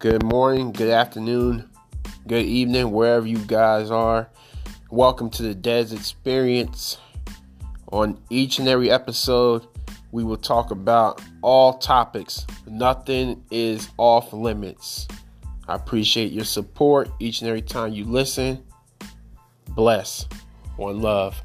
Good morning, good afternoon, good evening, wherever you guys are. Welcome to the Des Experience. On each and every episode, we will talk about all topics. Nothing is off limits. I appreciate your support each and every time you listen. Bless. One love.